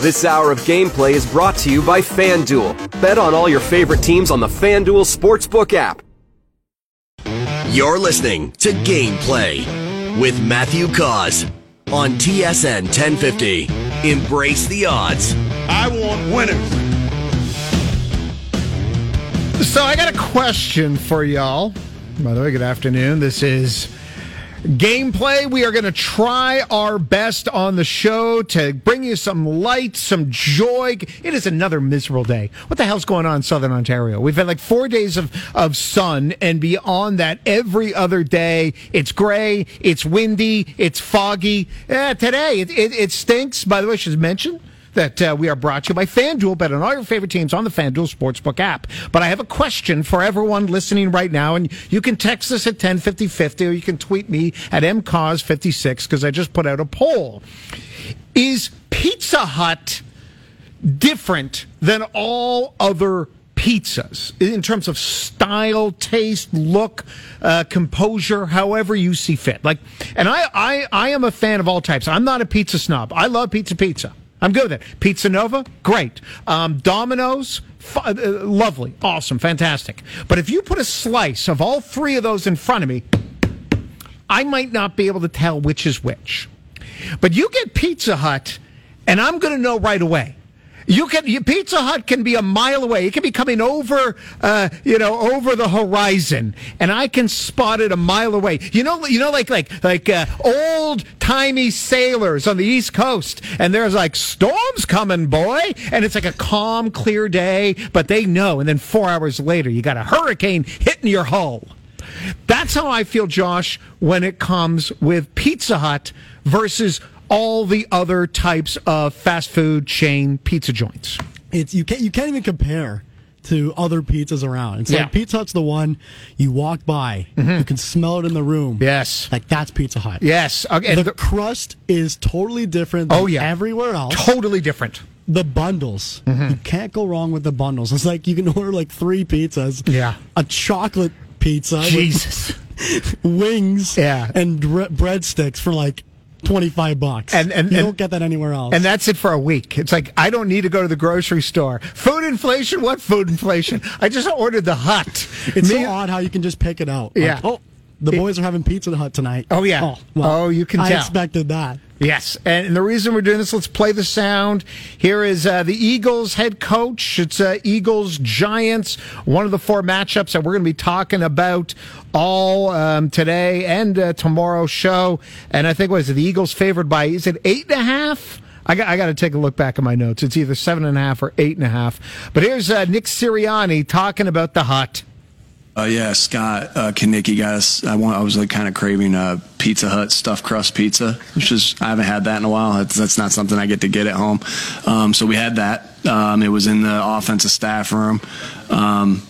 This hour of gameplay is brought to you by FanDuel. Bet on all your favorite teams on the FanDuel Sportsbook app. You're listening to Gameplay with Matthew Cauz on TSN 1050. Embrace the odds. I want winners. So I got a question for y'all. By the way, good afternoon. This is gameplay. We are going to try our best on the show to bring you some light, some joy. It is another miserable day. What the hell's going on in Southern Ontario? We've had like four days of, of sun, and beyond that, every other day, it's gray, it's windy, it's foggy. Eh, today, it, it, it stinks. By the way, she's mentioned that uh, we are brought to you by FanDuel. Bet on all your favorite teams on the FanDuel Sportsbook app. But I have a question for everyone listening right now, and you can text us at 105050 or you can tweet me at mcause56 because I just put out a poll. Is Pizza Hut different than all other pizzas in terms of style, taste, look, uh, composure, however you see fit. Like, and I, I, I am a fan of all types. I'm not a pizza snob. I love pizza pizza. I'm good with it. Pizza Nova, great. Um, Domino's, uh, lovely, awesome, fantastic. But if you put a slice of all three of those in front of me, I might not be able to tell which is which. But you get Pizza Hut, and I'm going to know right away. You can Pizza Hut can be a mile away. It can be coming over, uh, you know, over the horizon, and I can spot it a mile away. You know, you know, like like like uh, old timey sailors on the East Coast, and there's like storms coming, boy, and it's like a calm, clear day, but they know. And then four hours later, you got a hurricane hitting your hull. That's how I feel, Josh, when it comes with Pizza Hut versus all the other types of fast food chain pizza joints. It's you can't you can't even compare to other pizzas around. It's Yeah. like Pizza Hut's the one you walk by, mm-hmm. you can smell it in the room. Yes. like that's Pizza Hut. Yes. Uh, okay. the, the- crust is totally different. Than Oh, yeah. everywhere else. totally different. the bundles, mm-hmm. you can't go wrong with the bundles. It's like you can order like three pizzas. Yeah. a chocolate pizza, Jesus. wings, Yeah. and bre- breadsticks for like. 25 bucks. And- and- you and- don't get that anywhere else. And that's it for a week. It's like I don't need to go to the grocery store. Food inflation? What food inflation? I just ordered the hut. It's Me- so odd how you can just pick it out. Like, Yeah. oh, the boys are having Pizza in the Hut tonight. Oh, yeah. Oh, oh you can I tell. expected that. Yes, and the reason we're doing this, let's play the sound. Here is uh, the Eagles head coach. It's uh, Eagles Giants, one of the four matchups that we're going to be talking about all um, today and uh, tomorrow's show. And I think was it? The Eagles favored by is it eight and a half? I got, I got to take a look back at my notes. It's either seven and a half or eight and a half. But here's uh, Nick Sirianni talking about the hut. Uh, yeah, Scott uh, Kanicki got us. I want. I was like kind of craving uh, Pizza Hut stuffed crust pizza, which is I haven't had that in a while. That's, that's not something I get to get at home. Um, so we had that. Um, it was in the offensive staff room. Um,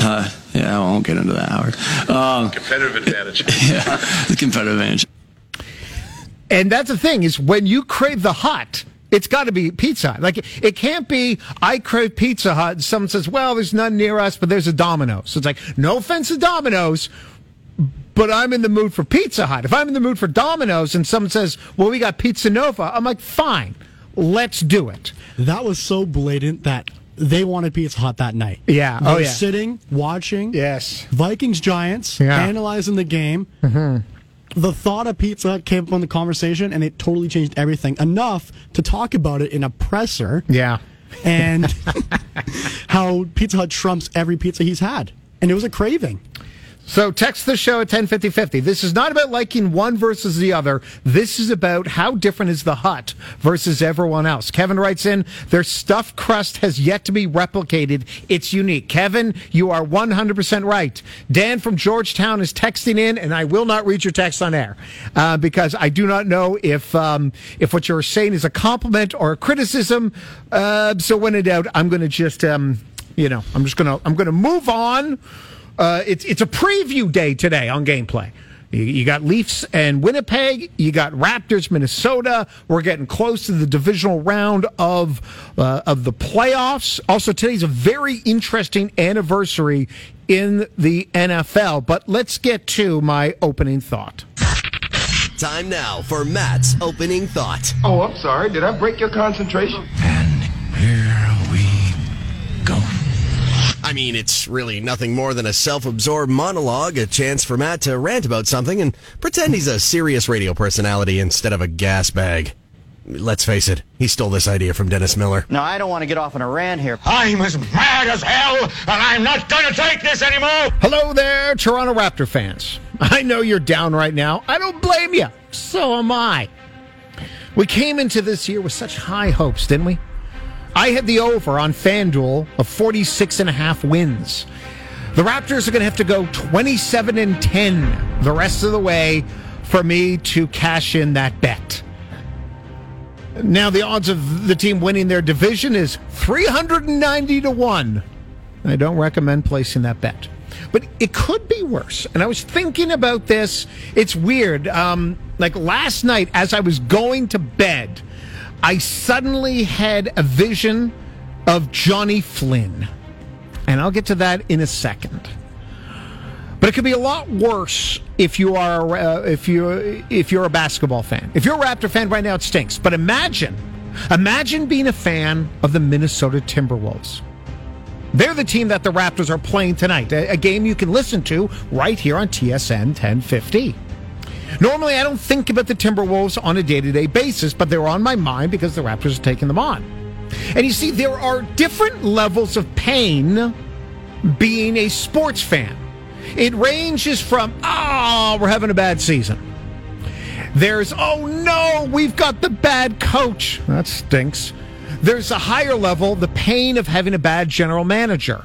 uh, yeah, I won't get into that, Howard. Um, Competitive advantage. yeah, the competitive advantage. And that's the thing is when you crave the hut, it's got to be Pizza Hut. Like it can't be I crave Pizza Hut and someone says, "Well, there's none near us, but there's a Domino's." So it's like, no offense to Domino's, but I'm in the mood for Pizza Hut. If I'm in the mood for Domino's and someone says, "Well, we got Pizza Nova," I'm like, "Fine, let's do it." That was so blatant that they wanted Pizza Hut that night. Yeah. Oh, they Oh, yeah. Sitting, watching. Yes. Vikings Giants, Yeah. analyzing the game. Mm-hmm. The thought of Pizza Hut came up in the conversation, and it totally changed everything enough to talk about it in a presser Yeah. and how Pizza Hut trumps every pizza he's had. And it was a craving. So text the show at 105050. This is not about liking one versus the other. This is about how different is the hut versus everyone else. Kevin writes in, their stuffed crust has yet to be replicated. It's unique. Kevin, you are 100% right. Dan from Georgetown is texting in, and I will not read your text on air uh, because I do not know if um, if what you're saying is a compliment or a criticism. Uh, so when in doubt, I'm going to just, um, you know, I'm just going to I'm going to move on. Uh, it's it's a preview day today on gameplay. You, you got Leafs and Winnipeg. You got Raptors, Minnesota. We're getting close to the divisional round of uh, of the playoffs. Also, today's a very interesting anniversary in the NFL. But let's get to my opening thought. Time now for Matt's opening thought. Oh, I'm sorry. Did I break your concentration? And here we go. I mean, it's really nothing more than a self absorbed monologue, a chance for Matt to rant about something and pretend he's a serious radio personality instead of a gas bag. Let's face it, he stole this idea from Dennis Miller. Now, I don't want to get off on a rant here. I'm as mad as hell, and I'm not going to take this anymore. Hello there, Toronto Raptor fans. I know you're down right now. I don't blame you. So am I. We came into this year with such high hopes, didn't we? I had the over on FanDuel of 46 and a half wins. The Raptors are going to have to go 27 and 10 the rest of the way for me to cash in that bet. Now, the odds of the team winning their division is 390 to 1. I don't recommend placing that bet. But it could be worse. And I was thinking about this. It's weird. Um, like last night, as I was going to bed, I suddenly had a vision of Johnny Flynn. And I'll get to that in a second. But it could be a lot worse if you are uh, if you if you're a basketball fan. If you're a Raptor fan right now, it stinks. But imagine, imagine being a fan of the Minnesota Timberwolves. They're the team that the Raptors are playing tonight. A, a game you can listen to right here on TSN 1050. Normally, I don't think about the Timberwolves on a day to day basis, but they're on my mind because the Raptors are taking them on. And you see, there are different levels of pain being a sports fan. It ranges from, oh, we're having a bad season. There's, oh no, we've got the bad coach. That stinks. There's a higher level, the pain of having a bad general manager.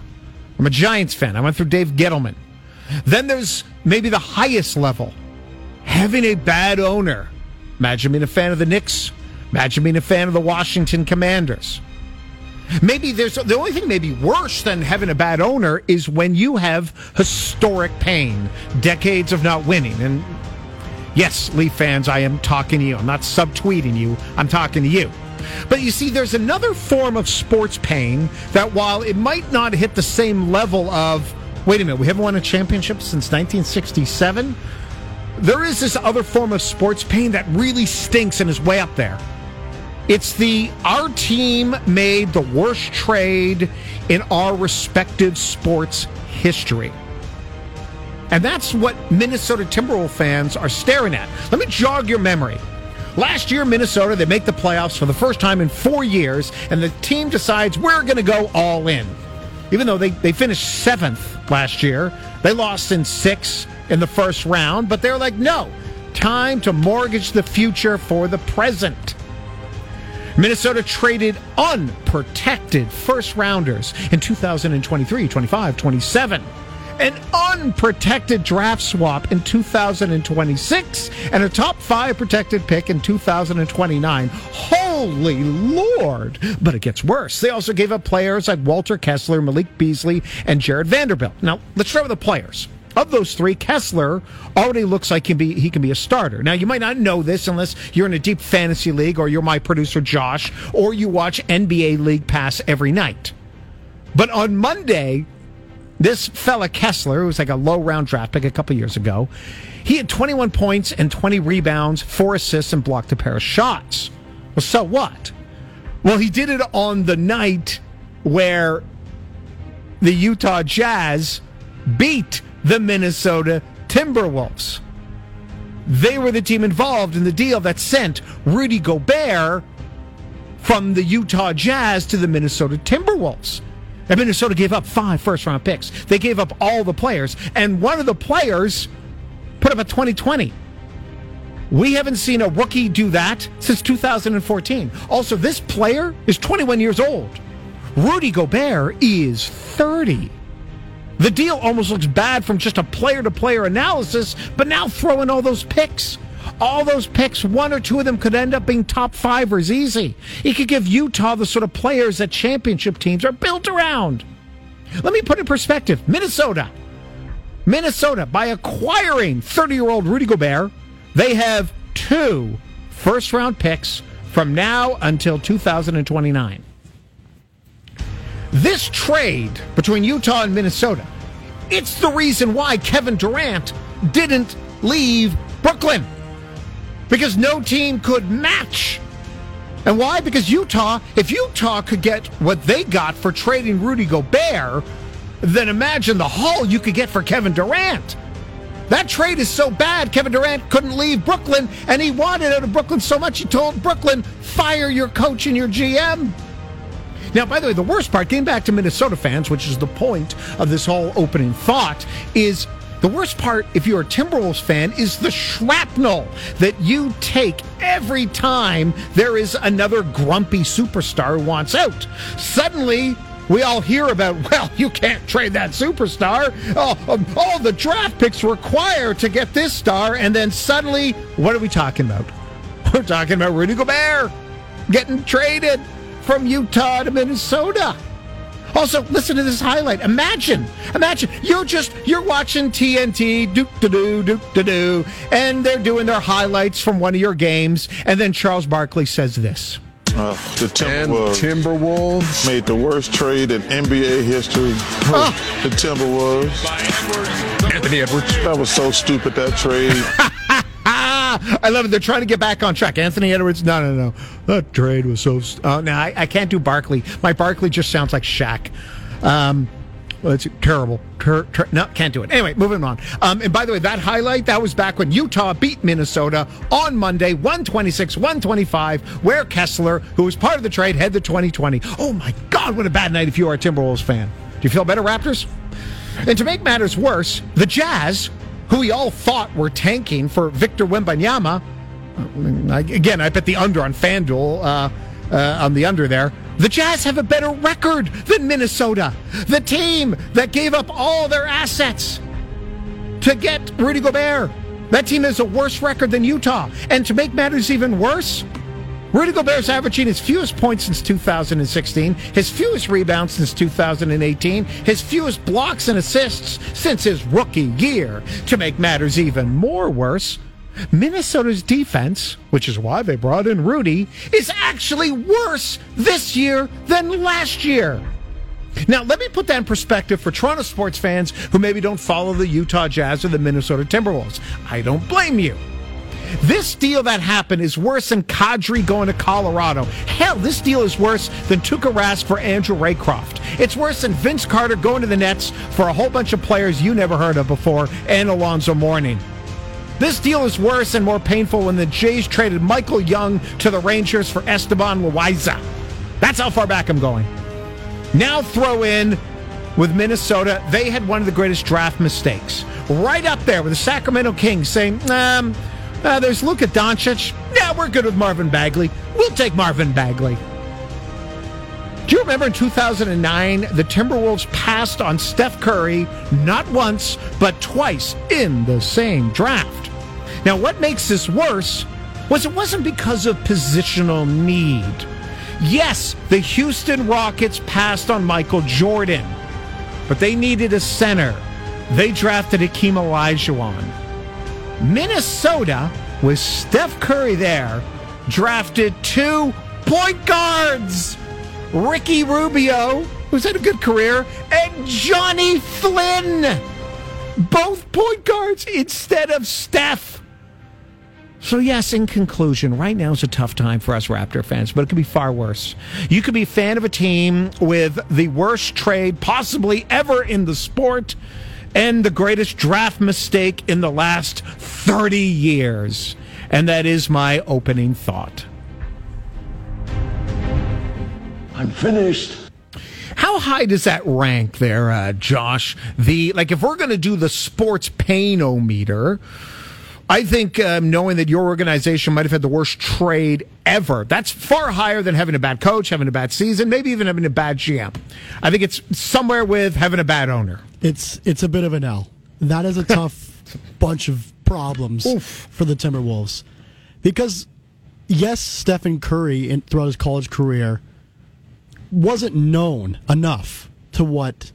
I'm a Giants fan. I went through Dave Gettleman. Then there's maybe the highest level, having a bad owner. Imagine being a fan of the Knicks. Imagine being a fan of the Washington Commanders. Maybe there's the only thing maybe worse than having a bad owner is when you have historic pain, decades of not winning. And yes, Leaf fans, I am talking to you. I'm not subtweeting you. I'm talking to you. But you see, there's another form of sports pain that while it might not hit the same level of, wait a minute, we haven't won a championship since 1967. There is this other form of sports pain that really stinks and is way up there. It's the our team made the worst trade in our respective sports history. And that's what Minnesota Timberwolves fans are staring at. Let me jog your memory. Last year, Minnesota, they make the playoffs for the first time in four years, and the team decides we're going to go all in. Even though they, they finished seventh last year, they lost in six in the first round, but they're like, no, time to mortgage the future for the present. Minnesota traded unprotected first rounders in 2023, 25, 27. An unprotected draft swap in 2026 and a top five protected pick in 2029. Holy Lord! But it gets worse. They also gave up players like Walker Kessler, Malik Beasley, and Jarred Vanderbilt. Now, let's start with the players. Of those three, Kessler already looks like can be, he can be a starter. Now, you might not know this unless you're in a deep fantasy league or you're my producer, Josh, or you watch NBA League Pass every night. But on Monday, this fella Kessler, who was like a low round draft pick a couple years ago, he had 21 points and 20 rebounds, four assists, and blocked a pair of shots. Well, so what? Well, he did it on the night where the Utah Jazz beat the Minnesota Timberwolves. They were the team involved in the deal that sent Rudy Gobert from the Utah Jazz to the Minnesota Timberwolves. And Minnesota gave up five first round picks. They gave up all the players. And one of the players put up a 2020. We haven't seen a rookie do that since 2014. Also, this player is 21 years old. Rudy Gobert is 30. The deal almost looks bad from just a player to player analysis, but now throw in all those picks. All those picks, one or two of them could end up being top fivers easy. He could give Utah the sort of players that championship teams are built around. Let me put in perspective Minnesota. Minnesota, by acquiring 30 year old Rudy Gobert, they have two first round picks from now until 2029. This trade between Utah and Minnesota, it's the reason why Kevin Durant didn't leave Brooklyn. because no team could match. And why? Because Utah, if Utah could get what they got for trading Rudy Gobert, then imagine the haul you could get for Kevin Durant. That trade is so bad, Kevin Durant couldn't leave Brooklyn, and he wanted out of Brooklyn so much he told Brooklyn, fire your coach and your GM. Now, by the way, the worst part, getting back to Minnesota fans, which is the point of this whole opening thought, is the worst part, if you're a Timberwolves fan, is the shrapnel that you take every time there is another grumpy superstar who wants out. Suddenly, we all hear about, well, you can't trade that superstar. Oh, um, all the draft picks required to get this star. And then suddenly, what are we talking about? We're talking about Rudy Gobert getting traded from Utah to Minnesota. Also, listen to this highlight. Imagine, imagine you're just you're watching TNT, doop da doo, doop da doo, and they're doing their highlights from one of your games, and then Charles Barkley says this. Uh, the Timberwolves, Timberwolves made the worst trade in NBA history. Oh. The Timberwolves. Anthony Edwards. That was so stupid that trade. I love it. They're trying to get back on track. Anthony Edwards. No, no, no. That trade was so. St- oh, no, I, I, can't do Barkley. My Barkley just sounds like Shaq. Um, well, it's terrible. Ter- ter- no, can't do it. Anyway, moving on. Um, and by the way, that highlight, that was back when Utah beat Minnesota on Monday, 126, 125, where Kessler, who was part of the trade, had the 2020. Oh my God, what a bad night if you are a Timberwolves fan. Do you feel better, Raptors? And to make matters worse, the Jazz, who we all thought were tanking for Victor Wembanyama, again, I bet the under on FanDuel, uh, uh, on the under there. The Jazz have a better record than Minnesota, the team that gave up all their assets to get Rudy Gobert. That team has a worse record than Utah. And to make matters even worse, Rudy Gobert's averaging his fewest points since 2016, his fewest rebounds since 2018, his fewest blocks and assists since his rookie year. To make matters even more worse, Minnesota's defense, which is why they brought in Rudy, is actually worse this year than last year. Now, let me put that in perspective for Toronto sports fans who maybe don't follow the Utah Jazz or the Minnesota Timberwolves. I don't blame you. This deal that happened is worse than Kadri going to Colorado. Hell, this deal is worse than Tuukka Rask for Andrew Raycroft. It's worse than Vince Carter going to the Nets for a whole bunch of players you never heard of before and Alonzo Mourning. This deal is worse and more painful when the Jays traded Michael Young to the Rangers for Esteban Loaiza. That's how far back I'm going. Now throw in with Minnesota, they had one of the greatest draft mistakes. Right up there with the Sacramento Kings saying, um, uh, there's Luka Doncic. Yeah, we're good with Marvin Bagley. We'll take Marvin Bagley. Do you remember in 2009, the Timberwolves passed on Steph Curry not once, but twice in the same draft? Now, what makes this worse was it wasn't because of positional need. Yes, the Houston Rockets passed on Michael Jordan, but they needed a center. They drafted Akeem Olajuwon. Minnesota, with Steph Curry there, drafted two point guards. Ricky Rubio, who's had a good career, and Johnny Flynn. Both point guards instead of Steph. So, yes, in conclusion, right now is a tough time for us Raptor fans, but it could be far worse. You could be a fan of a team with the worst trade possibly ever in the sport and the greatest draft mistake in the last 30 years. And that is my opening thought. I'm finished. How high does that rank there, uh, Josh? The like, if we're going to do the sports pain-o-meter, I think um, knowing that your organization might have had the worst trade ever, that's far higher than having a bad coach, having a bad season, maybe even having a bad GM. I think it's somewhere with having a bad owner. It's it's a bit of an L. That is a tough bunch of problems Oof. for the Timberwolves because yes, Stephen Curry in, throughout his college career wasn't known enough to what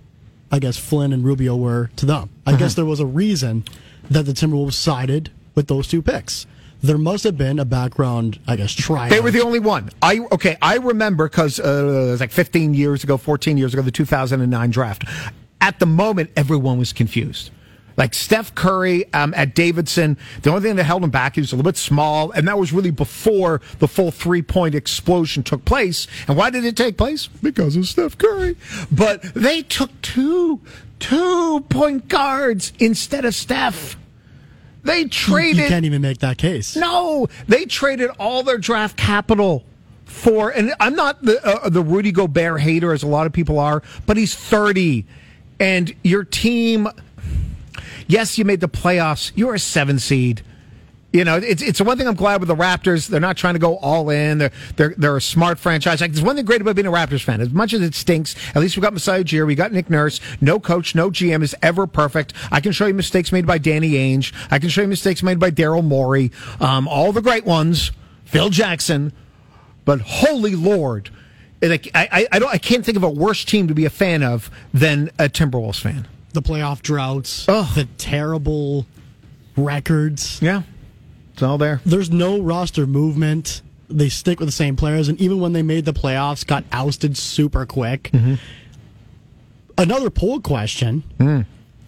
I guess Flynn and Rubio were to them. I uh-huh. guess there was a reason that the Timberwolves sided with those two picks. There must have been a background, I guess, try. They were the only one. I okay. I remember because uh, it was like 15 years ago, 14 years ago, the 2009 draft. At the moment, everyone was confused. Like Steph Curry um, at Davidson, the only thing that held him back, he was a little bit small, and that was really before the full three point explosion took place. And why did it take place? Because of Steph Curry. But they took two, two point guards instead of Steph. They traded. You can't even make that case. No, they traded all their draft capital for, and I'm not the uh, the Rudy Gobert hater as a lot of people are, but he's 30, and your team. Yes, you made the playoffs. You're a seven seed. You know, it's it's one thing I'm glad with the Raptors. They're not trying to go all in. They're they're they're a smart franchise. Like there's one thing great about being a Raptors fan. As much as it stinks, at least we got Masai Ujiri, we got Nick Nurse. No coach, no GM is ever perfect. I can show you mistakes made by Danny Ainge. I can show you mistakes made by Daryl Morey. Um, all the great ones, Phil Jackson. But holy Lord, I, I, I don't I can't think of a worse team to be a fan of than a Timberwolves fan. The playoff droughts, the terrible records. Yeah. It's all there. There's no roster movement. They stick with the same players, and even when they made the playoffs, got ousted super quick. Mm-hmm. Another poll question: Mm.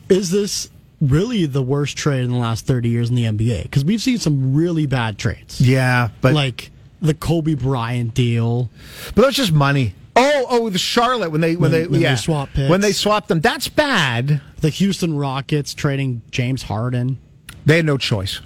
Is this really the worst trade in the last 30 years in the NBA? Because we've seen some really bad trades. Yeah, but like the Kobe Bryant deal. But that's just money. Oh, oh, the Charlotte when they when, When- they when they yeah swap picks. when they swapped them. That's bad. The Houston Rockets trading James Harden. They had no choice.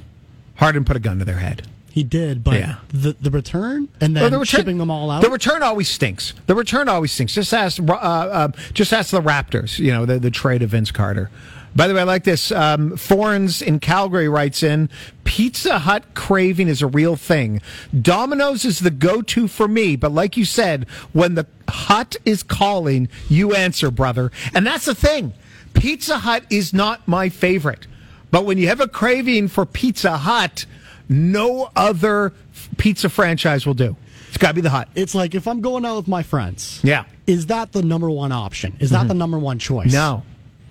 Harden put a gun to their head. He did, but Yeah. the the return and then Oh, the return- shipping them all out. The return always stinks. The return always stinks. Just ask, uh, uh, just ask the Raptors. You know the the trade of Vince Carter. By the way, I like this. Um, Forens in Calgary writes in: Pizza Hut craving is a real thing. Domino's is the go-to for me, but like you said, when the hut is calling, you answer, brother. And that's the thing. Pizza Hut is not my favorite, but when you have a craving for Pizza Hut, no other pizza franchise will do. It's got to be the Hut. It's like if I'm going out with my friends. Yeah. Is that the number one option? Is that mm-hmm. the number one choice? No.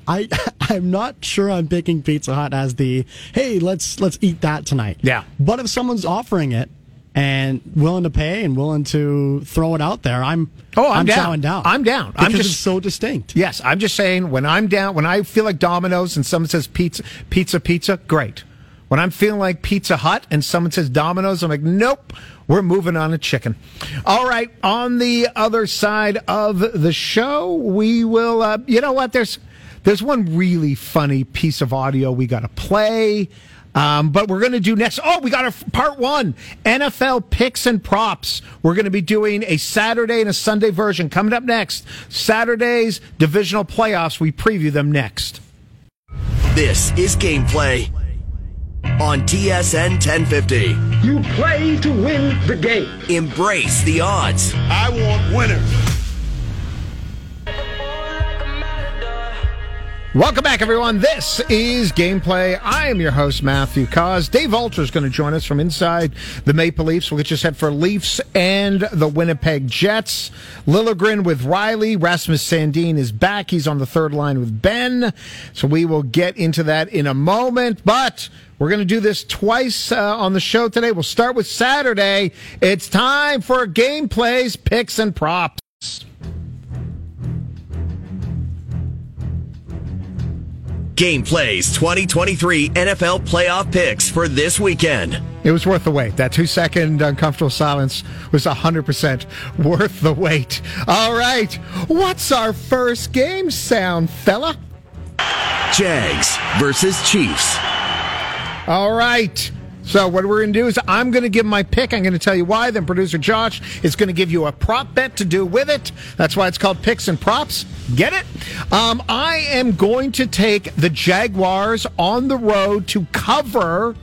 I I'm not sure I'm picking Pizza Hut as the hey, let's let's eat that tonight. Yeah. But if someone's offering it and willing to pay and willing to throw it out there, I'm Oh, I'm, down. chowing down. I'm down. Because I'm just so distinct. Yes, I'm just saying when I'm down, when I feel like Domino's and someone says pizza, pizza, pizza, great. When I'm feeling like Pizza Hut and someone says Domino's, I'm like, nope, we're moving on to chicken. All right, on the other side of the show, we will. Uh, you know what? There's there's one really funny piece of audio we got to play. Um, but we're going to do next. Oh, we got a part one NFL picks and props. We're going to be doing a Saturday and a Sunday version coming up next. Saturday's divisional playoffs. We preview them next. This is Gameplay on TSN 1050. You play to win the game. Embrace the odds. I want winners. Welcome back, everyone. This is Gameplay. I am your host, Matthew Cauz. Dave Alter is going to join us from inside the Maple Leafs. We'll get you set for Leafs and the Winnipeg Jets. Liljegren with Rielly. Rasmus Sandin is back. He's on the third line with Benn. So we will get into that in a moment. But we're going to do this twice uh, on the show today. We'll start with Saturday. It's time for Gameplays, Picks, and Props. Gameplays 2023 NFL playoff picks for this weekend. It was worth the wait. That two second uncomfortable silence was 100% worth the wait. All right. What's our first game sound, fella? Jags versus Chiefs. All right. So what we're going to do is I'm going to give my pick. I'm going to tell you why. Then producer Josh is going to give you a prop bet to do with it. That's why it's called picks and props. Get it? Um, I am going to take the Jaguars on the road to cover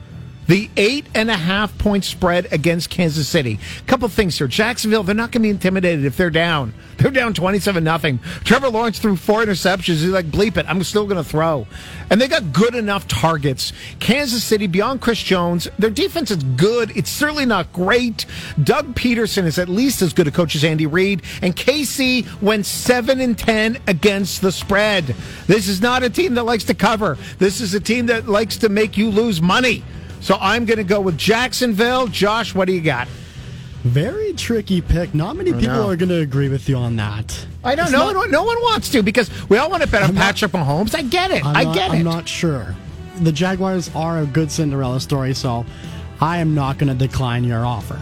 the eight and a half point spread against Kansas City. couple things here. Jacksonville, they're not going to be intimidated if they're down. They're down 27 nothing. Trevor Lawrence threw four interceptions. He's like, bleep it. I'm still going to throw. And they got good enough targets. Kansas City, beyond Chris Jones, their defense is good. It's certainly not great. Doug Pederson is at least as good a coach as Andy Reid. And KC went 7 and 10 against the spread. This is not a team that likes to cover. This is a team that likes to make you lose money. So I'm going to go with Jacksonville. Josh, what do you got? Very tricky pick. Not many people know. are going to agree with you on that. I don't know. No, no one wants to because we all want to bet on not- Patrick Mahomes. I get it. I'm I not, get I'm not sure. the Jaguars are a good Cinderella story, so I am not going to decline your offer.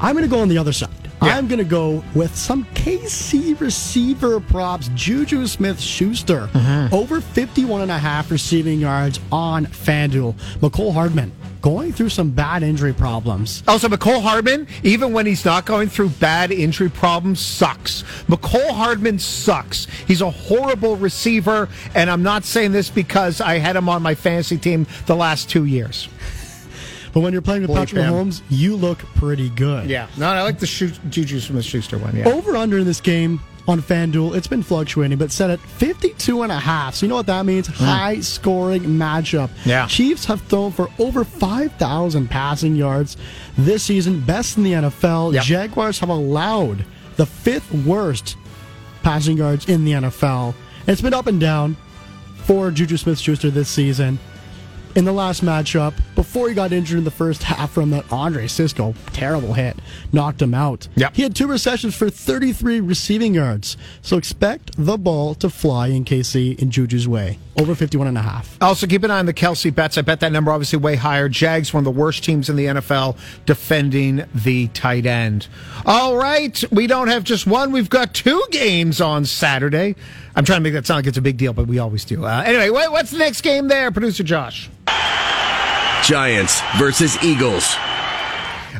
I'm going to go on the other side. Yeah. I'm going to go with some KC receiver props. Juju Smith Schuster mm-hmm. over 51 and a half receiving yards on FanDuel. Mecole Hardman going through some bad injury problems. Oh, also, Mecole Hardman, even when he's not going through bad injury problems, sucks. Mecole Hardman sucks. He's a horrible receiver, and I'm not saying this because I had him on my fantasy team the last two years. But when you're playing with Bleep Patrick him. Mahomes, you look pretty good. Yeah. No, I like the Schu- Juju Smith Schuster one. Yeah. Over under in this game on FanDuel, it's been fluctuating, but set at 52 and a half. So you know what that means? Hmm. High scoring matchup. Yeah. Chiefs have thrown for over 5,000 passing yards this season, best in the NFL. Yep. Jaguars have allowed the fifth worst passing yards in the NFL. It's been up and down for Juju Smith Schuster this season. In the last matchup, before he got injured in the first half from that Andre Cisco terrible hit, knocked him out. Yep. He had two receptions for 33 receiving yards. So expect the ball to fly in KC in Juju's way. Over 51 and a half. Also, keep an eye on the Kelce bets. I bet that number obviously way higher. Jags, one of the worst teams in the NFL, defending the tight end. All right, we don't have just one. We've got two games on Saturday. I'm trying to make that sound like it's a big deal, but we always do. Uh, anyway, what's the next game there, producer Josh? Giants versus Eagles.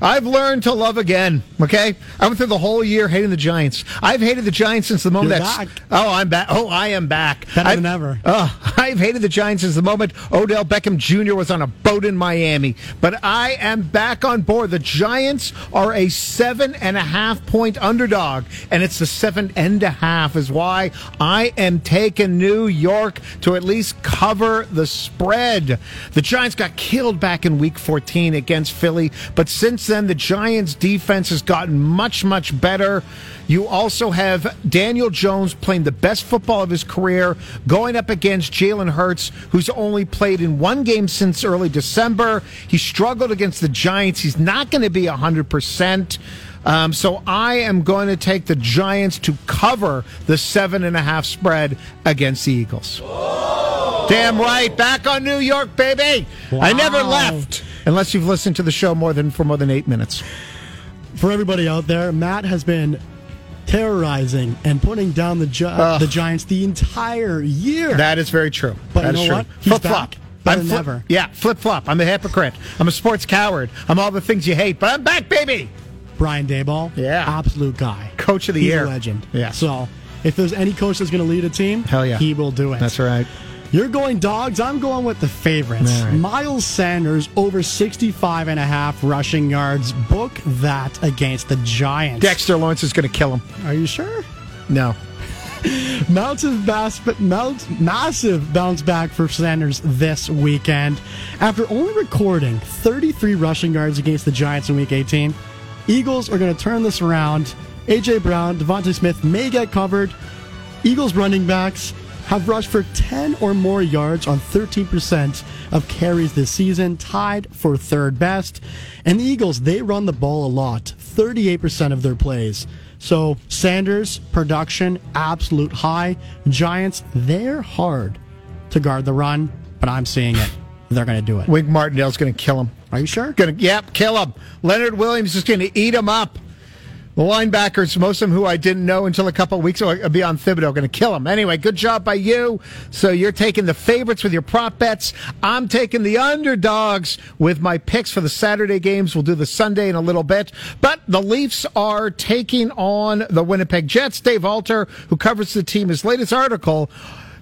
I've learned to love again. Okay, I went through the whole year hating the Giants. I've hated the Giants since the moment You're that's. back. Oh, I'm back. Oh, I am back. Better I've- than ever. Oh, I've hated the Giants since the moment Odell Beckham Jr. was on a boat in Miami. But I am back on board. The Giants are a seven and a half point underdog, and it's the seven and a half is why I am taking New York to at least cover the spread. The Giants got killed back in Week 14 against Philly, but since then the Giants' defense has gotten much much better. You also have Daniel Jones playing the best football of his career, going up against Jalen Hurts, who's only played in one game since early December. He struggled against the Giants. He's not going to be 100%. Um, so I am going to take the Giants to cover the seven and a half spread against the Eagles. Damn right, back on New York, baby. I never left unless you've listened to the show more than for more than eight minutes. For everybody out there, Matt has been terrorizing and putting down the, Gi- the Giants the entire year. That is very true. But That you is know true. what? He's Flip flop. back. Better than ever. Yeah, flip flop. I'm a hypocrite. I'm a sports coward. I'm all the things you hate, but I'm back, baby. Brian Daboll, Yeah. absolute guy, Coach of the He's year. a legend. Yeah. So if there's any coach that's going to lead a team, Hell yeah. he will do it. That's right. You're going dogs. I'm going with the favorites. Right. Miles Sanders over 65 and a half rushing yards. Book that against the Giants. Dexter Lawrence is going to kill him. Are you sure? No. Massive, bas- massive bounce back for Sanders this weekend. After only recording 33 rushing yards against the Giants in Week 18, Eagles are going to turn this around. A.J. Brown, DeVonta Smith may get covered. Eagles running backs have rushed for 10 or more yards on 13% of carries this season, tied for third best. And the Eagles, they run the ball a lot, 38% of their plays. So Sanders, production, absolute high. Giants, they're hard to guard the run, but I'm seeing it. They're going to do it. Wink Martindale's going to kill him. Are you sure? To, yep, kill him. Leonard Williams is going to eat him up. The linebackers, most of them who I didn't know until a couple weeks ago, beyond Thibodeaux, going to kill him. Anyway, good job by you. So you're taking the favorites with your prop bets. I'm taking the underdogs with my picks for the Saturday games. We'll do the Sunday in a little bit. But the Leafs are taking on the Winnipeg Jets. Dave Alter, who covers the team, his latest article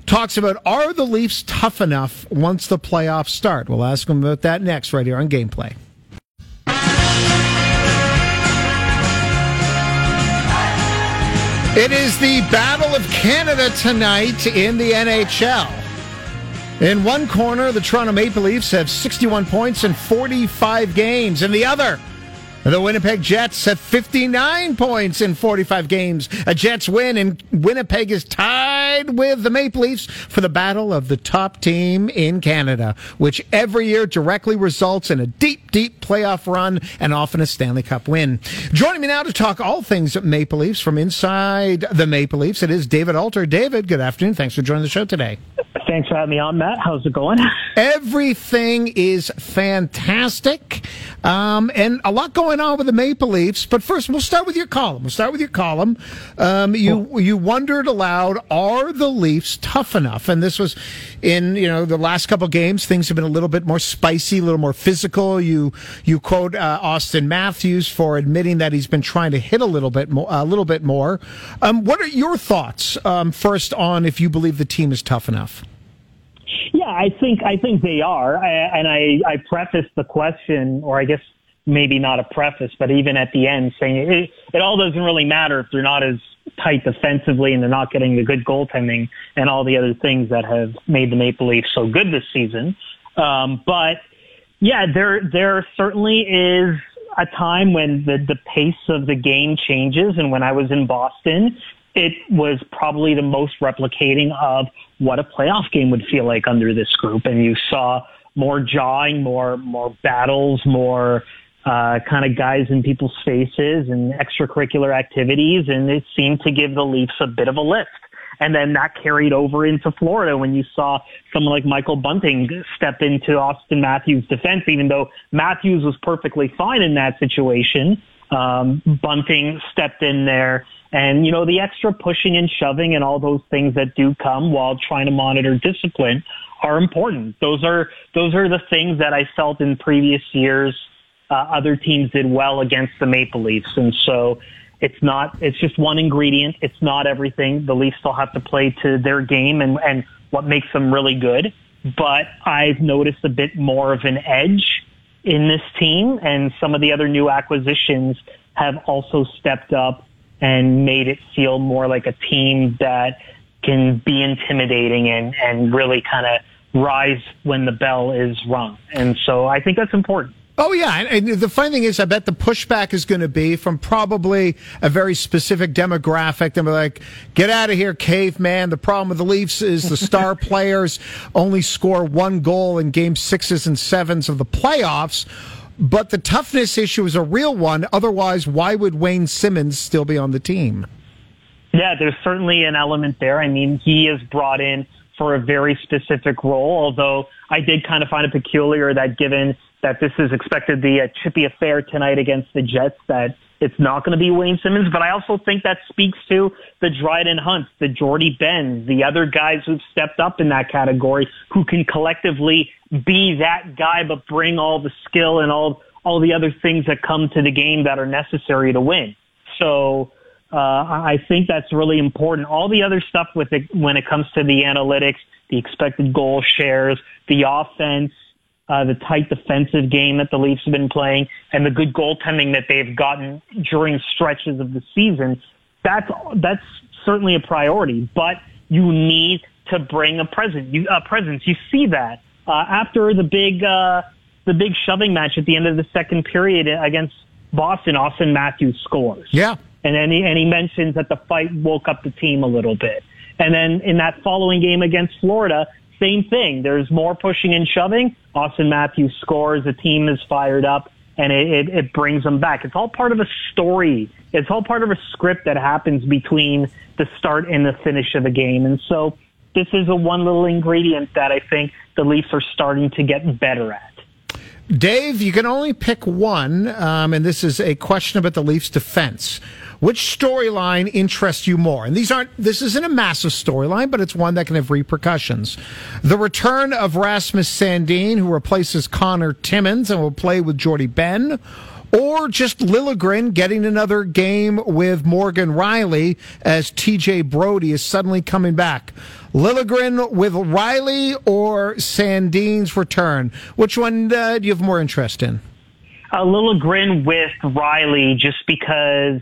talks about are the Leafs tough enough once the playoffs start? We'll ask him about that next right here on Gameplay. It is the Battle of Canada tonight in the NHL. In one corner, the Toronto Maple Leafs have 61 points in 45 games. In the other, the Winnipeg Jets have 59 points in 45 games. A Jets win, and Winnipeg is tied with the Maple Leafs for the battle of the top team in Canada, which every year directly results in a deep, deep playoff run and often a Stanley Cup win. Joining me now to talk all things Maple Leafs from inside the Maple Leafs, it is David Alter. David, good afternoon. Thanks for joining the show today. Thanks for having me on, Matt. How's it going? Everything is fantastic. Um, and a lot going on with the Maple Leafs. But first, we'll start with your column. We'll start with your column. Um, you you wondered aloud, are the Leafs tough enough? And this was in you know the last couple games. Things have been a little bit more spicy, a little more physical. You you quote uh, Auston Matthews for admitting that he's been trying to hit a little bit more. A little bit more. Um, what are your thoughts um, first on if you believe the team is tough enough? Yeah, I think I think they are, I, and I I prefaced the question, or I guess maybe not a preface, but even at the end, saying it, it all doesn't really matter if they're not as tight defensively and they're not getting the good goaltending and all the other things that have made the Maple Leafs so good this season. Um, but yeah, there there certainly is a time when the the pace of the game changes, and when I was in Boston, it was probably the most replicating of what a playoff game would feel like under this group. And you saw more jawing, more, more battles, more, uh, kind of guys in people's faces and extracurricular activities. And it seemed to give the Leafs a bit of a lift. And then that carried over into Florida when you saw someone like Michael Bunting step into Auston Matthews' defense, even though Matthews was perfectly fine in that situation. Um, Bunting stepped in there and, you know, the extra pushing and shoving and all those things that do come while trying to monitor discipline are important. Those are, those are the things that I felt in previous years, uh, other teams did well against the Maple Leafs. And so it's not, it's just one ingredient. It's not everything. The Leafs still have to play to their game and, and what makes them really good. But I've noticed a bit more of an edge in this team and some of the other new acquisitions have also stepped up and made it feel more like a team that can be intimidating and, and really kind of rise when the bell is rung. And so I think that's important. Oh yeah, and, the funny thing is, I bet the pushback is going to be from probably a very specific demographic. They're like, "Get out of here, caveman!" The problem with the Leafs is the star players only score one goal in game sixes and sevens of the playoffs. But the toughness issue is a real one. Otherwise, why would Wayne Simmonds still be on the team? Yeah, there's certainly an element there. I mean, he is brought in for a very specific role, although I did kind of find it peculiar that given that this is expected to be a chippy affair tonight against the Jets, that it's not going to be Wayne Simmonds, But I also think that speaks to the Dryden Hunts, the Jordie Benn, the other guys who've stepped up in that category who can collectively be that guy, but bring all the skill and all all the other things that come to the game that are necessary to win. So uh, I think that's really important. All the other stuff with it when it comes to the analytics, the expected goal shares, the offense, uh, the tight defensive game that the Leafs have been playing, and the good goaltending that they've gotten during stretches of the season. That's that's certainly a priority, but you need to bring a presence. You, a presence. You see that uh, after the big uh, the big shoving match at the end of the second period against Boston, Auston Matthews scores. Yeah. And then he, and he mentions that the fight woke up the team a little bit. And then in that following game against Florida, same thing. There's more pushing and shoving. Auston Matthews scores. The team is fired up and it, it, it brings them back. It's all part of a story. It's all part of a script that happens between the start and the finish of a game. And so this is a one little ingredient that I think the Leafs are starting to get better at. Dave, you can only pick one, um, and this is a question about the Leafs' defense. Which storyline interests you more? And these aren't, this isn't a massive storyline, but it's one that can have repercussions. The return of Rasmus Sandin, who replaces Connor Timmins and will play with Jordie Benn, or just Liljegren getting another game with Morgan Rielly as TJ Brodie is suddenly coming back. Liljegren with Rielly or Sandin's return? Which one uh, do you have more interest in? A Liljegren with Rielly just because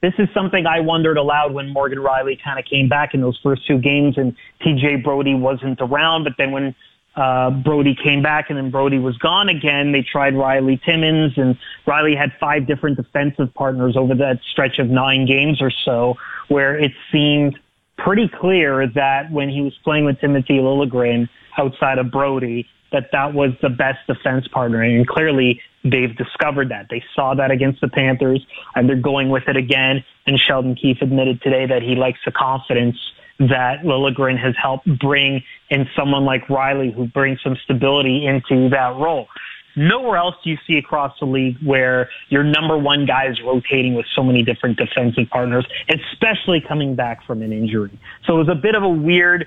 this is something I wondered aloud when Morgan Rielly kind of came back in those first two games and TJ Brodie wasn't around. But then when uh, Brodie came back and then Brodie was gone again, they tried Rielly Timmins and Rielly had five different defensive partners over that stretch of nine games or so where it seemed pretty clear that when he was playing with Timothy Liljegren outside of Brodie, that that was the best defense partner. And clearly they've discovered that. They saw that against the Panthers and they're going with it again. And Sheldon Keefe admitted today that he likes the confidence that Liljegren has helped bring in someone like Rielly who brings some stability into that role. Nowhere else do you see across the league where your number one guy is rotating with so many different defensive partners, especially coming back from an injury. So it was a bit of a weird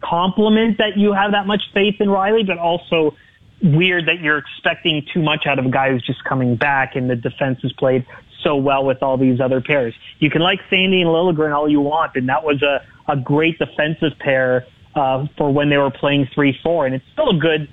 compliment that you have that much faith in Rielly, but also weird that you're expecting too much out of a guy who's just coming back and the defense has played so well with all these other pairs. You can like Sandin and Liljegren all you want, and that was a, a great defensive pair uh, for when they were playing 3-4, and it's still a good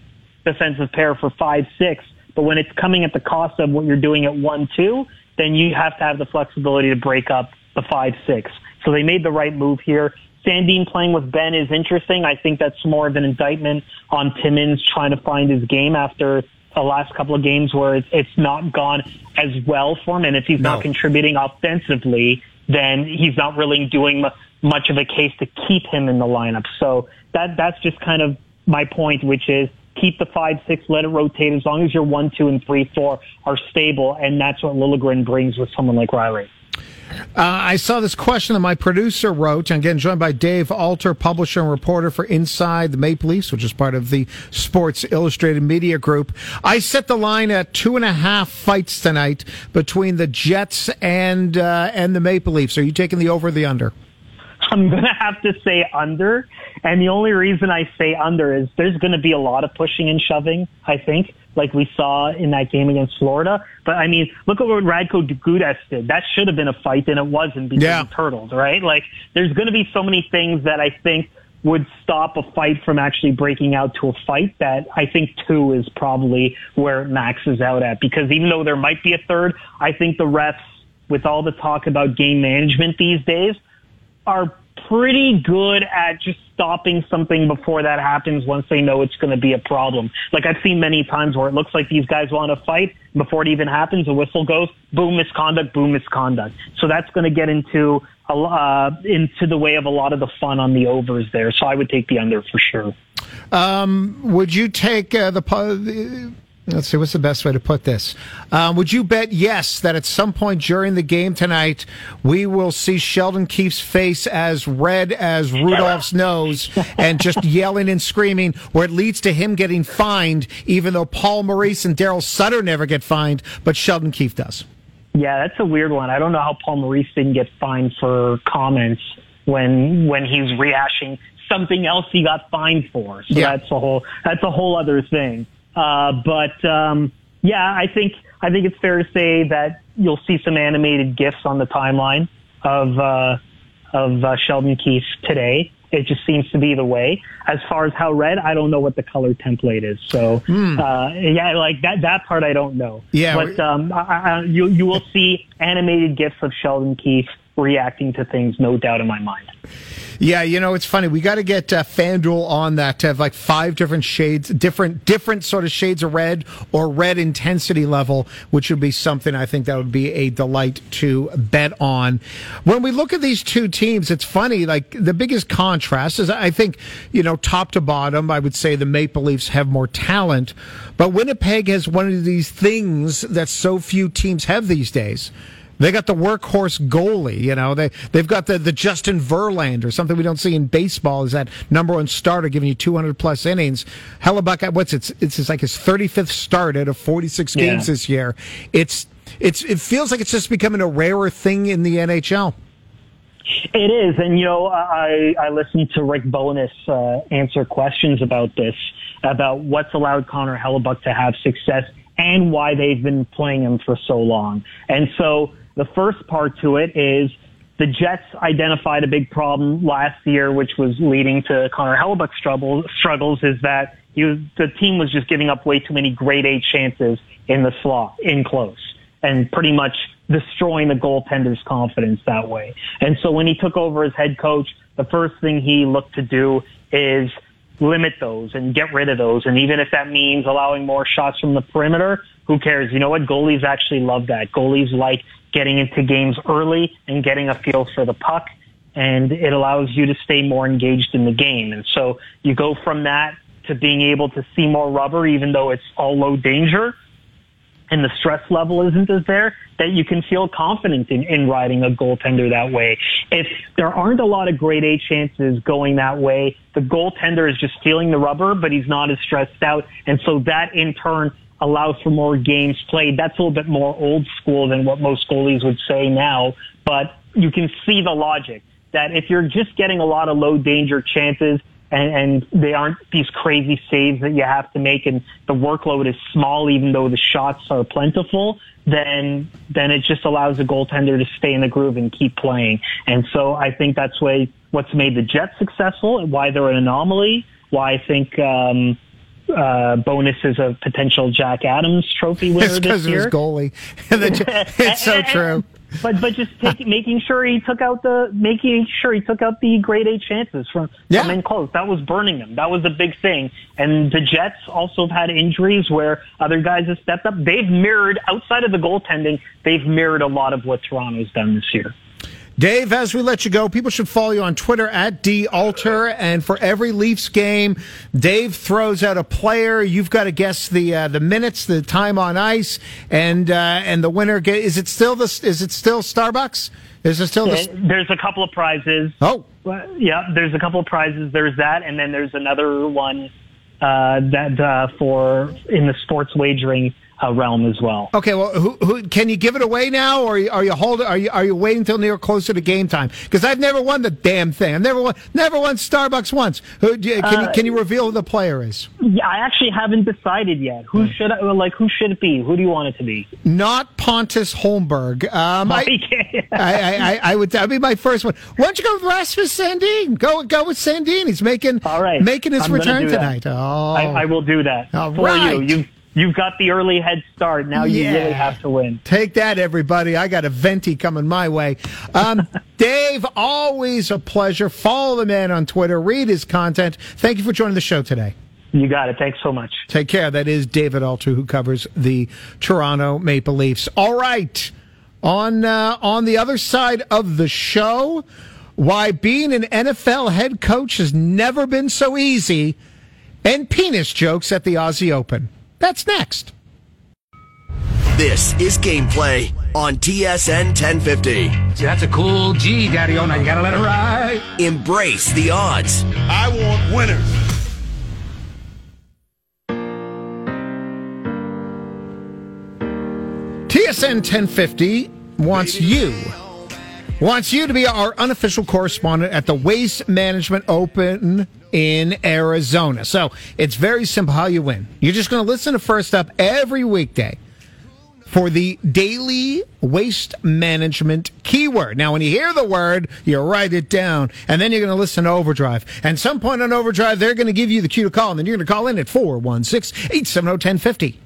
defensive pair for 5-6, but when it's coming at the cost of what you're doing at 1-2, then you have to have the flexibility to break up the 5-6. So they made the right move here. Sandin playing with Benn is interesting. I think that's more of an indictment on Timmins trying to find his game after the last couple of games where it's, it's not gone as well for him. And if he's no. not contributing offensively, then he's not really doing much of a case to keep him in the lineup. So that that's just kind of my point, which is keep the five, six, let it rotate as long as your one, two, and three, four are stable, and that's what Liljegren brings with someone like Rielly. Uh, I saw this question that my producer wrote, I'm getting joined by Dave Alter, publisher and reporter for Inside the Maple Leafs, which is part of the Sports Illustrated Media Group. I set the line at two and a half fights tonight between the Jets and uh, and the Maple Leafs. Are you taking the over or the under? I'm going to have to say under. And the only reason I say under is there's going to be a lot of pushing and shoving, I think like we saw in that game against Florida. But I mean, look at what Radko Gudas did. That should have been a fight, and it wasn't because yeah. of Turtles, right? Like, there's going to be so many things that I think would stop a fight from actually breaking out to a fight that I think two is probably where it maxes out at because even though there might be a third, I think the refs, with all the talk about game management these days, are pretty good at just stopping something before that happens once they know it's going to be a problem. Like I've seen many times where it looks like these guys want to fight before it even happens. The whistle goes, boom, misconduct, boom, misconduct. So that's going to get into a, uh, into the way of a lot of the fun on the overs there. So I would take the under for sure. Um, would you take uh, the Let's see, what's the best way to put this? Um, would you bet yes that at some point during the game tonight we will see Sheldon Keefe's face as red as Rudolph's nose and just yelling and screaming, where it leads to him getting fined, even though Paul Maurice and Daryl Sutter never get fined, but Sheldon Keefe does? Yeah, that's a weird one. I don't know how Paul Maurice didn't get fined for comments when when he's rehashing something else he got fined for. So yeah. that's a whole that's a whole other thing. Uh, but um, yeah, I think I think it's fair to say that you'll see some animated gifs on the timeline of uh, of uh, Sheldon Keefe today. It just seems to be the way. As far as how red, I don't know what the color template is. So mm. uh, yeah, like that that part I don't know. Yeah, but um, I, I, you you will see animated gifs of Sheldon Keefe reacting to things, no doubt in my mind. Yeah, you know, it's funny. We got to get uh, FanDuel on that to have like five different shades, different different sort of shades of red or red intensity level, which would be something I think that would be a delight to bet on. When we look at these two teams, it's funny. Like the biggest contrast is, I think, you know, top to bottom, I would say the Maple Leafs have more talent, but Winnipeg has one of these things that so few teams have these days they got the workhorse goalie, you know. They they've got the, the Justin Verlander, something we don't see in baseball. Is that number one starter giving you 200 plus innings? Hellebuyck, what's it's it's like his 35th start out of 46 yeah. games this year. It's it's it feels like it's just becoming a rarer thing in the NHL. It is, and you know, I I listened to Rick Bowness uh, answer questions about this, about what's allowed Connor Hellebuyck to have success and why they've been playing him for so long. And so the first part to it is the Jets identified a big problem last year, which was leading to Connor Hellebuyck's struggles, struggles is that was, the team was just giving up way too many grade A chances in the slot, in close, and pretty much destroying the goaltender's confidence that way. And so when he took over as head coach, the first thing he looked to do is limit those and get rid of those. And even if that means allowing more shots from the perimeter, who cares? You know what? Goalies actually love that. Goalies like getting into games early and getting a feel for the puck. And it allows you to stay more engaged in the game. And so you go from that to being able to see more rubber, even though it's all low danger and the stress level isn't as there, that you can feel confident in, in riding a goaltender that way. if there aren't a lot of grade A chances going that way, the goaltender is just feeling the rubber, but he's not as stressed out. And so that in turn allows for more games played. That's a little bit more old school than what most goalies would say now, but you can see the logic that if you're just getting a lot of low danger chances and, and they aren't these crazy saves that you have to make and the workload is small even though the shots are plentiful, then then it just allows the goaltender to stay in the groove and keep playing. And so I think that's way what's made the Jets successful and why they're an anomaly. Why I think um, uh, Bowness is a potential Jack Adams Trophy winner this year. Because of his goalie. it's so true. But but just take, making sure he took out the making sure he took out the grade A chances from Yeah. from in close. That was burning them. That was the big thing. And the Jets also have had injuries where other guys have stepped up. They've mirrored outside of the goaltending. They've mirrored a lot of what Toronto's done this year. Dave, as we let you go, people should follow you on Twitter at dalter. And for every Leafs game, Dave throws out a player. You've got to guess the uh, the minutes, the time on ice, and uh, and the winner. Get, is it still the? Is it still Starbucks? Is it still the? There's a couple of prizes. Oh, yeah. There's a couple of prizes. There's that, and then there's another one uh, that uh, for in the sports wagering uh, realm as well. Okay, well, who, who can you give it away now, or are you, are you holding? Are you are you waiting until near closer to game time? Because I've never won the damn thing. I've never won, never won Starbucks once. Who, do you- can, you, Uh, can you reveal who the player is? Yeah, I actually haven't decided yet. Hmm. Who should I, like? Who should it be? Who do you want it to be? Not Pontus Holmberg. Um, I, I, I, I, I would. That'd be my first one. Why don't you go with Rasmus Sandin? Go, go with Sandin. He's making, all right. making his I'm return tonight. Oh, I, I will do that All for right. you. You've you've got the early head start. Now you Yeah. really have to win. Take that, everybody. I got a venti coming my way. Um, Dave, always a pleasure. Follow the man on Twitter. Read his content. Thank you for joining the show today. You got it. Thanks so much. Take care. That is David Alter, who covers the Toronto Maple Leafs. All right, on uh, on the other side of the show, why being an NFL head coach has never been so easy, and penis jokes at the Aussie Open. That's next. This is gameplay on TSN 1050. See, That's a cool G, Daddy. Oh, now you gotta let it ride. Embrace the odds. I want winners. TSN 1050 wants you wants you to be our unofficial correspondent at the Waste Management Open in Arizona. So it's very simple how you win. You're just going to listen to First Up every weekday for the daily waste management keyword. Now, when you hear the word, you write it down, and then you're going to listen to Overdrive. And some point on Overdrive, they're going to give you the cue to call, and then you're going to call in at 416 870 1050.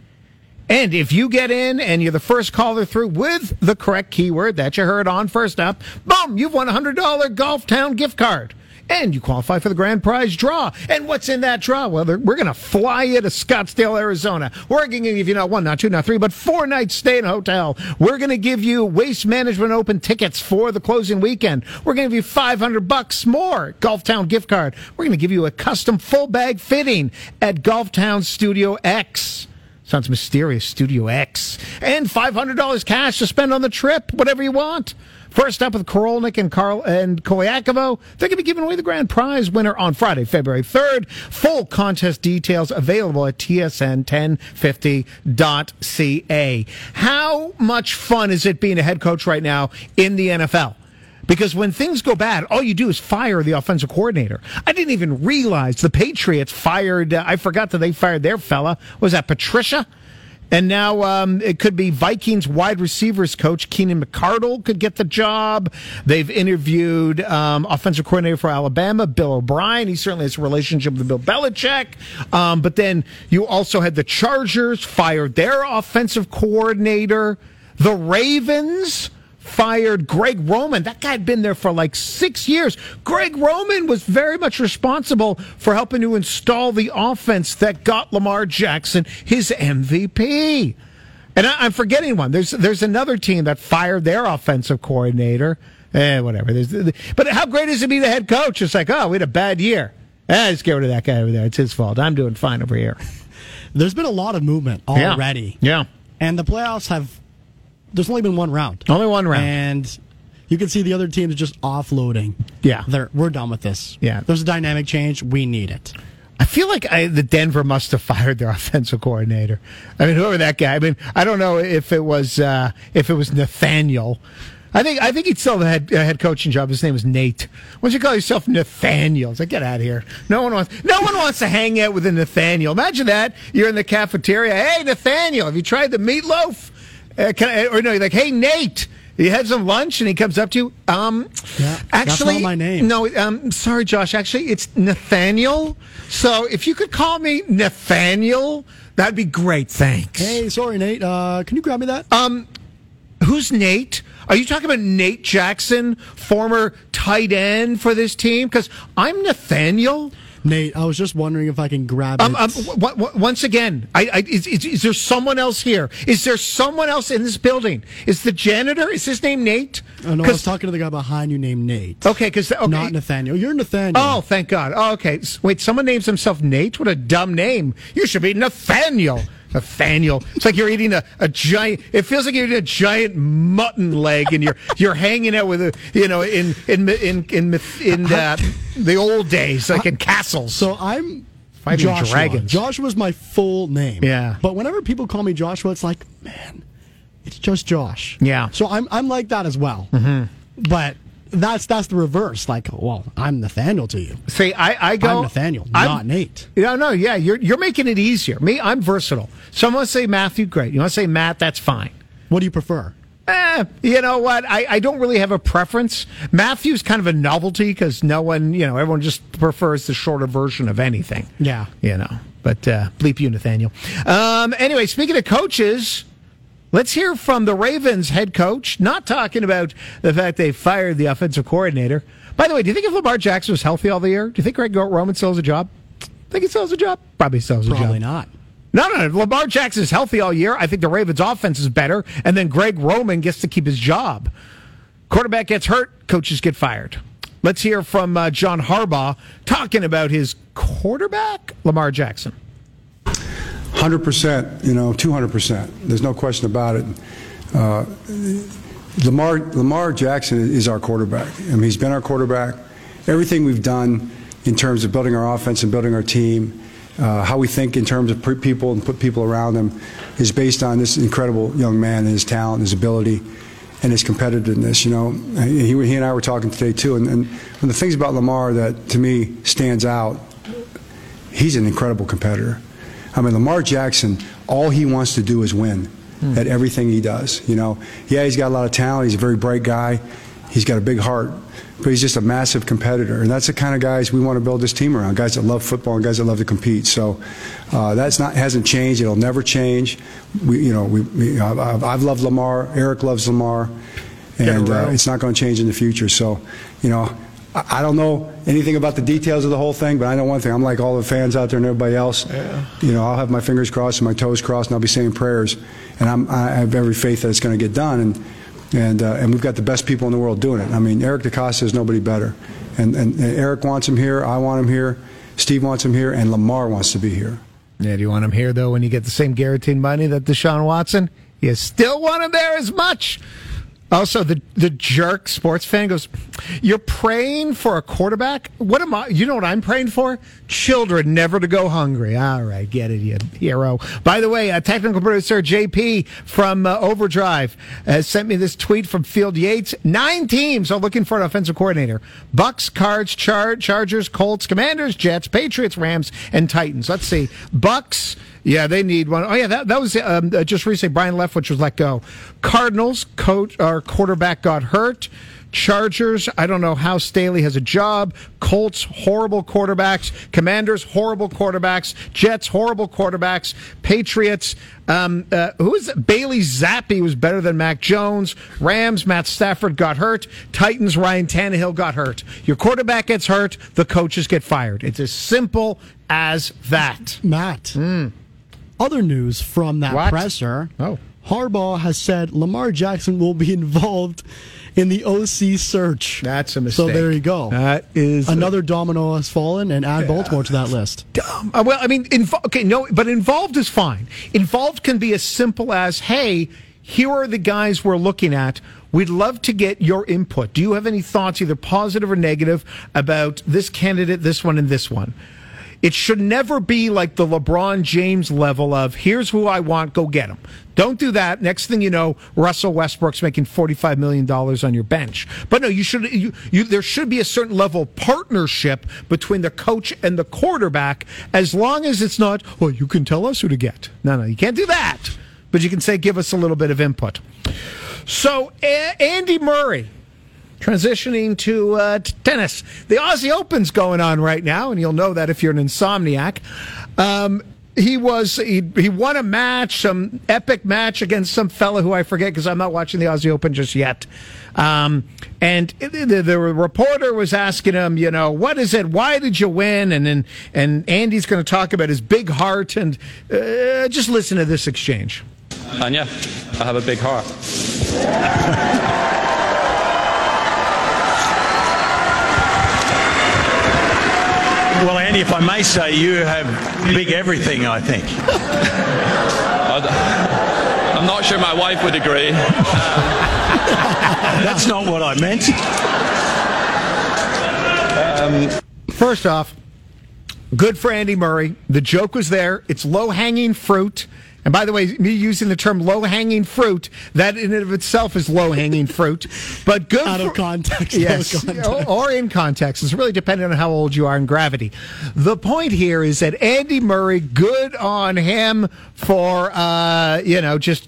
And if you get in and you're the first caller through with the correct keyword that you heard on first up, boom, you've won a $100 Golf Town gift card. And you qualify for the grand prize draw. And what's in that draw? Well, we're going to fly you to Scottsdale, Arizona. We're going to give you not one, not two, not three, but four nights stay in a hotel. We're going to give you Waste Management Open tickets for the closing weekend. We're going to give you 500 bucks more Golf Town gift card. We're going to give you a custom full bag fitting at Golf Town Studio X. Sounds mysterious. Studio X. And $500 cash to spend on the trip, whatever you want. First up with Korolnik and Carl and Koyakovo. They're going to be giving away the grand prize winner on Friday, February 3rd. Full contest details available at tsn1050.ca. How much fun is it being a head coach right now in the NFL? Because when things go bad, all you do is fire the offensive coordinator. I didn't even realize the Patriots fired. Uh, I forgot that they fired their fella. Was that Patricia? And now um, it could be Vikings wide receivers coach Keenan McCardell could get the job. They've interviewed um, offensive coordinator for Alabama, Bill O'Brien. He certainly has a relationship with Bill Belichick. Um, but then you also had the Chargers fired their offensive coordinator. The Ravens fired Greg Roman. That guy had been there for like six years. Greg Roman was very much responsible for helping to install the offense that got Lamar Jackson his MVP. And I, I'm forgetting one. There's there's another team that fired their offensive coordinator. Eh, whatever. There's, but how great is it to be the head coach? It's like, oh, we had a bad year. Eh, just get rid of that guy over there. It's his fault. I'm doing fine over here. There's been a lot of movement Yeah. already. Yeah. And the playoffs have, there's only been one round. Only one round. And You can see the other teams just offloading. Yeah. They're, we're done with this. Yeah. There's a dynamic change. We need it. I feel like I, the Denver must have fired their offensive coordinator. I mean, whoever that guy. I mean, I don't know if it was uh, if it was Nathaniel. I think I think he'd still have a head coaching job. His name was Nate. Why don't you call yourself Nathaniel? It's like get out of here. No one wants no one wants to hang out with a Nathaniel. Imagine that you're in the cafeteria. Hey Nathaniel, have you tried the meatloaf? Uh, can I, or no, you're like, hey Nate. You had some lunch, and he comes up to you. Um, Yeah, actually, that's not my name. No, um, sorry, Josh. Actually, it's Nathaniel. So if you could call me Nathaniel, that'd be great. Thanks. Hey, sorry, Nate. Uh, can you grab me that? Um, who's Nate? Are you talking about Nate Jackson, former tight end for this team? Because I'm Nathaniel. Nate, I was just wondering if I can grab Um, um, w- w- once again, I, I, is, is, is there someone else here? Is there someone else in this building? Is the janitor? Is his name Nate? oh, no, I was talking to the guy behind you named Nate. Okay, because okay. Not Nathaniel. You're Nathaniel. Oh, thank God. Oh, okay. Wait, someone names himself Nate? What a dumb name. You should be Nathaniel. Nathaniel. It's like you're eating a, a giant. It feels like you're eating a giant mutton leg, and you're you're hanging out with a you know in in in in in uh, the old days, like in castles. So I'm Fighting Joshua. dragons. Joshua's my full name. Yeah. But whenever people call me Joshua, it's like, man, it's just Josh. Yeah. So I'm I'm like that as well. Mm-hmm. But that's that's the reverse. Like, well, I'm Nathaniel to you. See, I, I go. I'm Nathaniel, I'm- not Nate. No, no, yeah, you're you're making it easier. Me, I'm versatile. Someone say Matthew, great. You want to say Matt, that's fine. What do you prefer? Eh, you know what? I, I don't really have a preference. Matthew's kind of a novelty because no one, you know, everyone just prefers the shorter version of anything. Yeah. You know, but uh, bleep you, Nathaniel. Um, anyway, speaking of coaches, let's hear from the Ravens head coach. Not talking about the fact they fired the offensive coordinator. By the way, do you think if Lamar Jackson was healthy all the year, do you think Greg Roman still has a job? Think he still has a job? Probably still has a job. Probably not. No, no, no. If Lamar Jackson is healthy all year. I think the Ravens' offense is better, and then Greg Roman gets to keep his job. Quarterback gets hurt, coaches get fired. Let's hear from uh, John Harbaugh talking about his quarterback, Lamar Jackson. Hundred percent, you know, two hundred percent. There's no question about it. Uh, Lamar Lamar Jackson is our quarterback. I mean, he's been our quarterback. Everything we've done in terms of building our offense and building our team, uh, how we think in terms of people and put people around him, is based on this incredible young man and his talent, his ability, and his competitiveness. You know, he, he and I were talking today too, and, and one of the things about Lamar that to me stands out, he's an incredible competitor. I mean, Lamar Jackson, all he wants to do is win at everything he does. You know, yeah, he's got a lot of talent. He's a very bright guy. He's got a big heart, but he's just a massive competitor, and that's the kind of guys we want to build this team around. Guys that love football and guys that love to compete. So uh, that's not hasn't changed. It'll never change. We, you know, we, we I've, I've loved Lamar. Eric loves Lamar, and uh, it's not going to change in the future. So, you know. I I don't know anything about the details of the whole thing, but I know one thing. I'm like all the fans out there and everybody else. You know, I'll have my fingers crossed and my toes crossed, and I'll be saying prayers. And I'm, I have every faith that it's going to get done. And and uh, and we've got the best people in the world doing it. I mean, Eric DeCosta is nobody better. And, and and Eric wants him here. I want him here. Steve wants him here, and Lamar wants to be here. Yeah, do you want him here though? When you get the same guaranteed money that Deshaun Watson, you still want him there as much. Also, the the jerk sports fan goes, "You're praying for a quarterback. What am I? You know what I'm praying for? Children never to go hungry. All right, get it, you hero. By the way, uh, technical producer JP from uh, Overdrive has sent me this tweet from Field Yates. Nine teams are looking for an offensive coordinator: Bucks, Cards, Char- Chargers, Colts, Commanders, Jets, Patriots, Rams, and Titans. Let's see, Bucks. Yeah, they need one. Oh, yeah, that, that was um, uh, just recently. Byron Leftwich was let go. Cardinals, coach, our quarterback got hurt. Chargers, I don't know how Staley has a job. Colts, horrible quarterbacks. Commanders, horrible quarterbacks. Jets, horrible quarterbacks. Patriots, um, uh, who is it? Bailey Zappe was better than Mac Jones. Rams, Matt Stafford got hurt. Titans, Ryan Tannehill got hurt. Your quarterback gets hurt, the coaches get fired. It's as simple as that. Matt. Other news from that What? presser. Oh. Harbaugh has said Lamar Jackson will be involved in the OC search. That's a mistake. So there you go. That is Another domino has fallen, and add Baltimore to that list. dumb. Uh, well, I mean, invo- okay, no, but involved is fine. Involved can be as simple as, hey, here are the guys we're looking at. We'd love to get your input. Do you have any thoughts, either positive or negative, about this candidate, this one, and this one? It should never be like the LeBron James level of here's who I want, go get him. Don't do that. Next thing you know, Russell Westbrook's making forty-five million dollars on your bench. But no, you should. You, you, there should be a certain level of partnership between the coach and the quarterback, as long as it's not. Well, you can tell us who to get. No, no, you can't do that. But you can say, give us a little bit of input. So, a- Andy Murray transitioning to uh, tennis. The Aussie Open's going on right now, and you'll know that if you're an insomniac. Um, he was he, he won a match, some epic match against some fella who I forget because I'm not watching the Aussie Open just yet. Um, and the, the reporter was asking him, you know, what is it? Why did you win? And and, and Andy's going to talk about his big heart and uh, just listen to this exchange. And yeah, I have a big heart. Well, Andy, if I may say, you have big everything, I think. I'm not sure my wife would agree. That's not what I meant. Um, First off, good for Andy Murray. The joke was there. It's low hanging fruit. And by the way, me using the term low hanging fruit, that in and of itself is low hanging fruit. But good Out of for- context, Yes. of context. Or in context. It's really dependent on how old you are in gravity. The point here is that Andy Murray, good on him for, uh, you know, just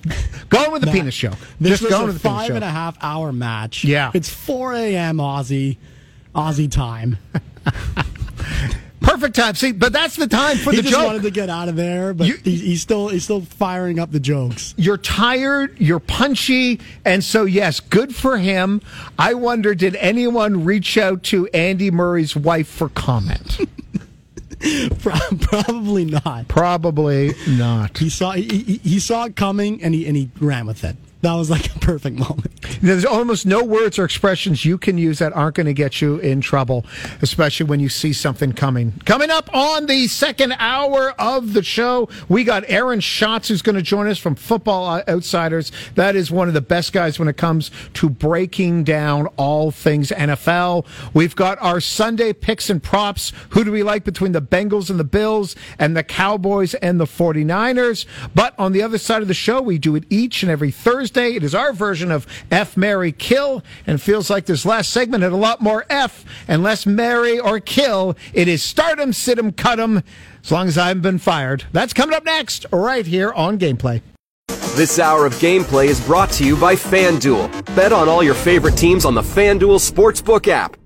going with the That- penis joke. This just was going a with the five and a half hour match. Yeah. It's 4 a.m. Aussie, Aussie time. Perfect time. See, but that's the time for he the joke. He just wanted to get out of there, but he, he's still he's still firing up the jokes. You're tired, you're punchy, and so yes, good for him. I wonder did anyone reach out to Andy Murray's wife for comment? Probably not. Probably not. He saw he, he, he saw it coming and he and he ran with it. That was like a perfect moment. There's almost no words or expressions you can use that aren't going to get you in trouble, especially when you see something coming. Coming up on the second hour of the show, we got Aaron Schatz who's going to join us from Football Outsiders. That is one of the best guys when it comes to breaking down all things NFL. We've got our Sunday picks and props. Who do we like between the Bengals and the Bills and the Cowboys and the 49ers? But on the other side of the show, we do it each and every Thursday. It is our version of F, Marry, Kill, and feels like this last segment had a lot more F and less Marry or Kill. It is stardom, sit 'em, cut 'em, as long as I haven't been fired. That's coming up next, right here on Gameplay. This hour of gameplay is brought to you by FanDuel. Bet on all your favorite teams on the FanDuel Sportsbook app.